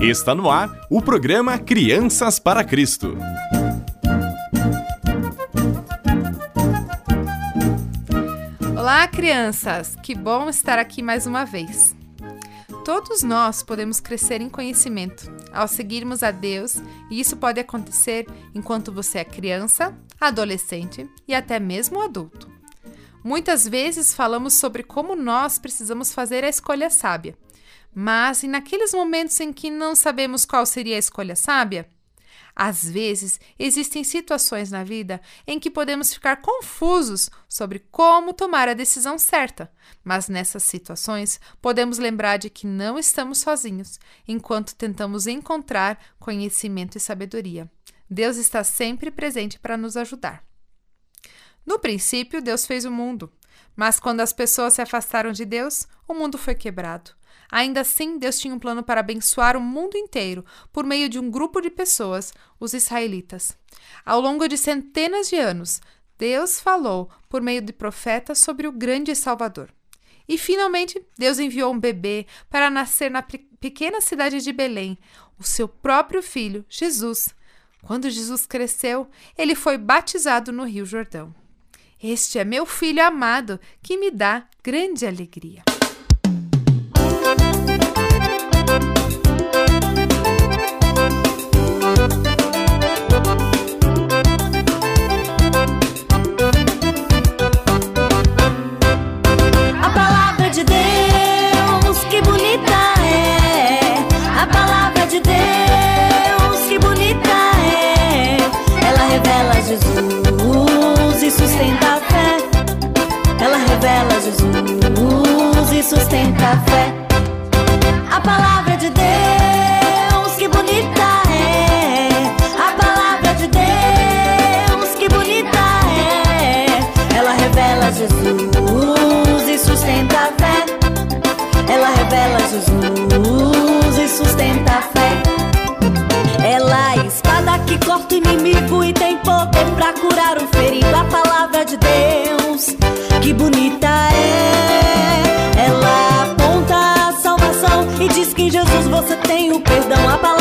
Está no ar o programa Crianças para Cristo. Olá, crianças! Que bom estar aqui mais uma vez. Todos nós podemos crescer em conhecimento ao seguirmos a Deus, e isso pode acontecer enquanto você é criança, adolescente e até mesmo adulto. Muitas vezes falamos sobre como nós precisamos fazer a escolha sábia. Mas e naqueles momentos em que não sabemos qual seria a escolha sábia? Às vezes, existem situações na vida em que podemos ficar confusos sobre como tomar a decisão certa, mas nessas situações podemos lembrar de que não estamos sozinhos enquanto tentamos encontrar conhecimento e sabedoria. Deus está sempre presente para nos ajudar. No princípio, Deus fez o mundo, mas quando as pessoas se afastaram de Deus, o mundo foi quebrado. Ainda assim, Deus tinha um plano para abençoar o mundo inteiro por meio de um grupo de pessoas, os israelitas. Ao longo de centenas de anos, Deus falou por meio de profetas sobre o grande Salvador. E finalmente, Deus enviou um bebê para nascer na pequena cidade de Belém, o seu próprio filho, Jesus. Quando Jesus cresceu, ele foi batizado no Rio Jordão. Este é meu filho amado, que me dá grande alegria. Tem o perdão, a palavra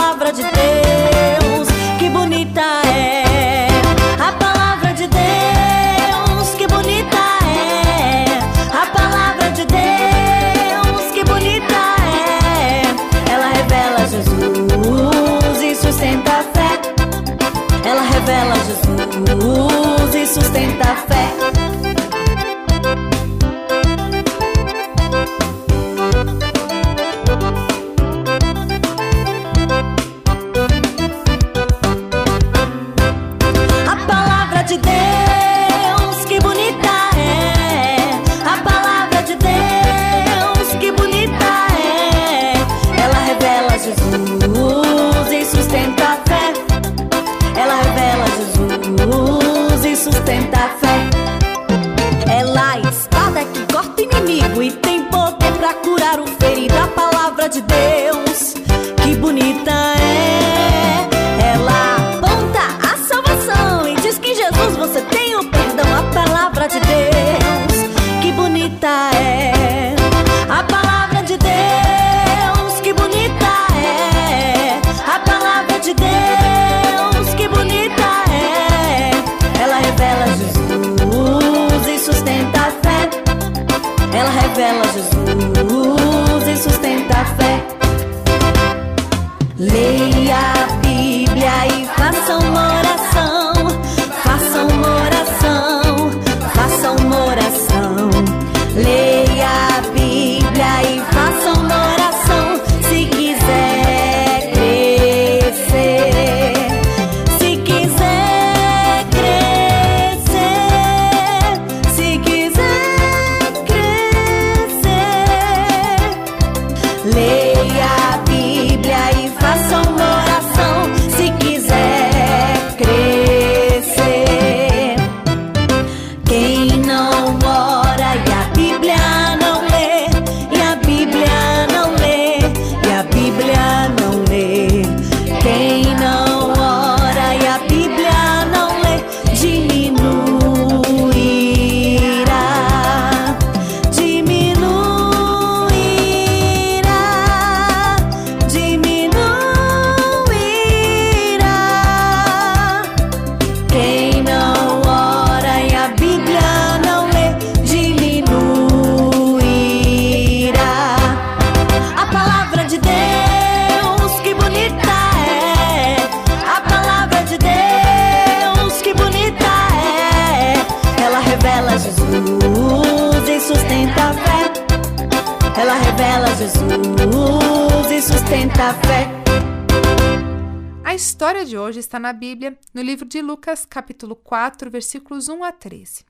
história de hoje está na Bíblia, no livro de Lucas, capítulo 4, versículos 1 a 13.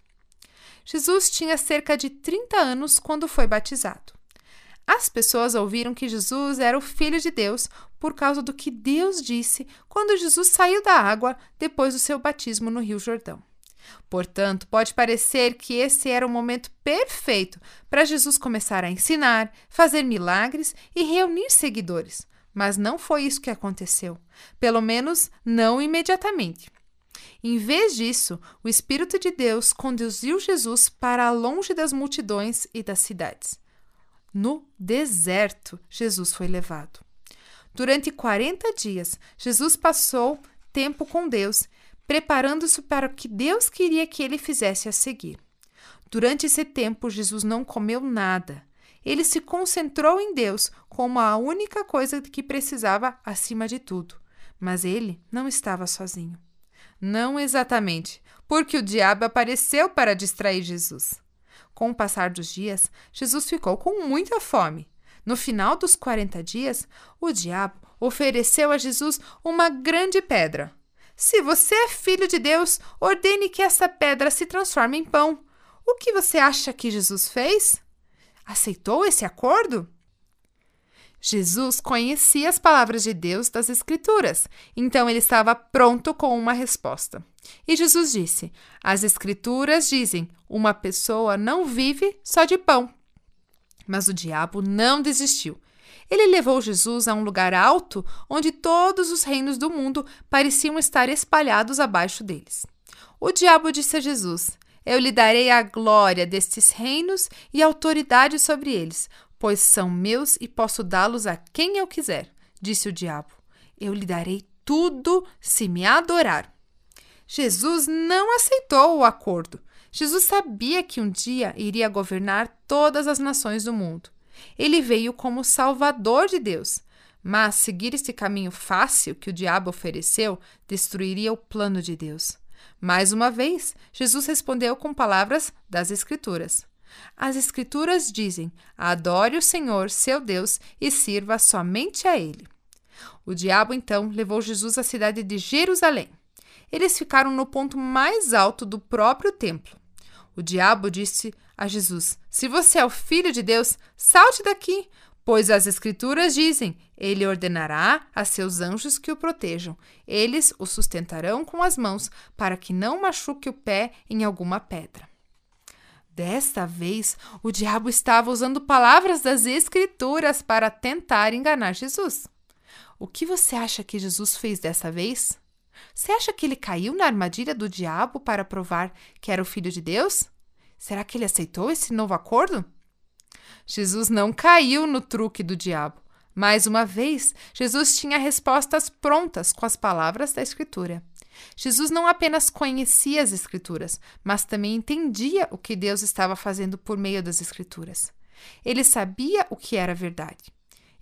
Jesus tinha cerca de 30 anos quando foi batizado. As pessoas ouviram que Jesus era o Filho de Deus por causa do que Deus disse quando Jesus saiu da água depois do seu batismo no Rio Jordão. Portanto, pode parecer que esse era o momento perfeito para Jesus começar a ensinar, fazer milagres e reunir seguidores. Mas não foi isso que aconteceu, pelo menos não imediatamente. Em vez disso, o Espírito de Deus conduziu Jesus para longe das multidões e das cidades. No deserto, Jesus foi levado. Durante 40 dias, Jesus passou tempo com Deus, preparando-se para o que Deus queria que ele fizesse a seguir. Durante esse tempo, Jesus não comeu nada. Ele se concentrou em Deus como a única coisa que precisava acima de tudo. Mas ele não estava sozinho. Não exatamente, porque o diabo apareceu para distrair Jesus. Com o passar dos dias, Jesus ficou com muita fome. No final dos 40 dias, o diabo ofereceu a Jesus uma grande pedra. Se você é filho de Deus, ordene que essa pedra se transforme em pão. O que você acha que Jesus fez? Aceitou esse acordo? Jesus conhecia as palavras de Deus das Escrituras, então ele estava pronto com uma resposta. E Jesus disse: As Escrituras dizem: uma pessoa não vive só de pão. Mas o diabo não desistiu. Ele levou Jesus a um lugar alto onde todos os reinos do mundo pareciam estar espalhados abaixo deles. O diabo disse a Jesus: Eu lhe darei a glória destes reinos e autoridade sobre eles, pois são meus e posso dá-los a quem eu quiser. Disse o diabo: Eu lhe darei tudo se me adorar. Jesus não aceitou o acordo. Jesus sabia que um dia iria governar todas as nações do mundo. Ele veio como Salvador de Deus. Mas seguir esse caminho fácil que o diabo ofereceu destruiria o plano de Deus. Mais uma vez, Jesus respondeu com palavras das Escrituras. As Escrituras dizem: adore o Senhor, seu Deus, e sirva somente a Ele. O diabo então levou Jesus à cidade de Jerusalém. Eles ficaram no ponto mais alto do próprio templo. O diabo disse a Jesus: Se você é o filho de Deus, salte daqui, pois as Escrituras dizem: Ele ordenará a seus anjos que o protejam. Eles o sustentarão com as mãos, para que não machuque o pé em alguma pedra. Desta vez, o diabo estava usando palavras das Escrituras para tentar enganar Jesus. O que você acha que Jesus fez dessa vez? Você acha que ele caiu na armadilha do diabo para provar que era o filho de Deus? Será que ele aceitou esse novo acordo? Jesus não caiu no truque do diabo. Mais uma vez, Jesus tinha respostas prontas com as palavras da Escritura. Jesus não apenas conhecia as Escrituras, mas também entendia o que Deus estava fazendo por meio das Escrituras. Ele sabia o que era verdade.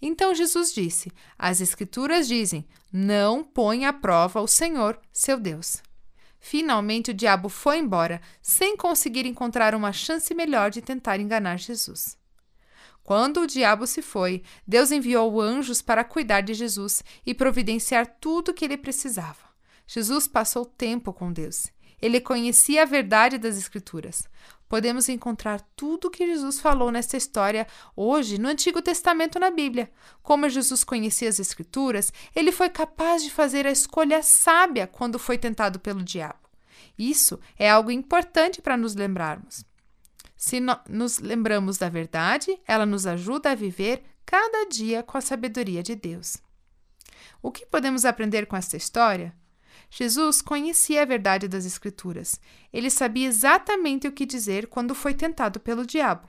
Então Jesus disse: As Escrituras dizem: Não põe à prova o Senhor, seu Deus. Finalmente o diabo foi embora, sem conseguir encontrar uma chance melhor de tentar enganar Jesus. Quando o diabo se foi, Deus enviou anjos para cuidar de Jesus e providenciar tudo o que ele precisava. Jesus passou tempo com Deus. Ele conhecia a verdade das Escrituras. Podemos encontrar tudo o que Jesus falou nesta história hoje no Antigo Testamento na Bíblia. Como Jesus conhecia as Escrituras, ele foi capaz de fazer a escolha sábia quando foi tentado pelo diabo. Isso é algo importante para nos lembrarmos. Se no nos lembramos da verdade, ela nos ajuda a viver cada dia com a sabedoria de Deus. O que podemos aprender com esta história? Jesus conhecia a verdade das Escrituras. Ele sabia exatamente o que dizer quando foi tentado pelo diabo.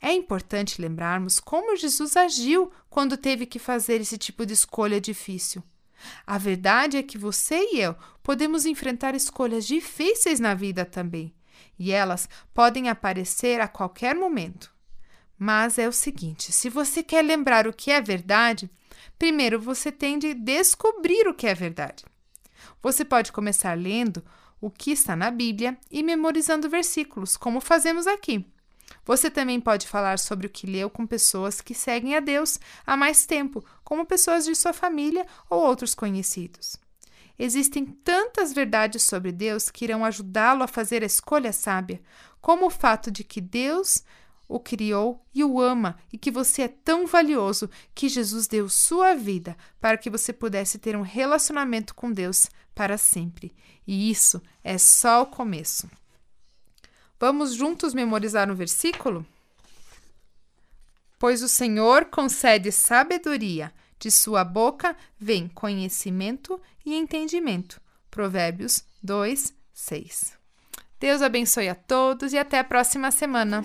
É importante lembrarmos como Jesus agiu quando teve que fazer esse tipo de escolha difícil. A verdade é que você e eu podemos enfrentar escolhas difíceis na vida também, e elas podem aparecer a qualquer momento. Mas é o seguinte: se você quer lembrar o que é verdade, primeiro você tem de descobrir o que é verdade. Você pode começar lendo o que está na Bíblia e memorizando versículos, como fazemos aqui. Você também pode falar sobre o que leu com pessoas que seguem a Deus há mais tempo, como pessoas de sua família ou outros conhecidos. Existem tantas verdades sobre Deus que irão ajudá-lo a fazer a escolha sábia, como o fato de que Deus o criou e o ama e que você é tão valioso que Jesus deu sua vida para que você pudesse ter um relacionamento com Deus para sempre. E isso é só o começo. Vamos juntos memorizar um versículo? Pois o Senhor concede sabedoria, de sua boca vem conhecimento e entendimento. Provérbios 2, 6. Deus abençoe a todos e até a próxima semana.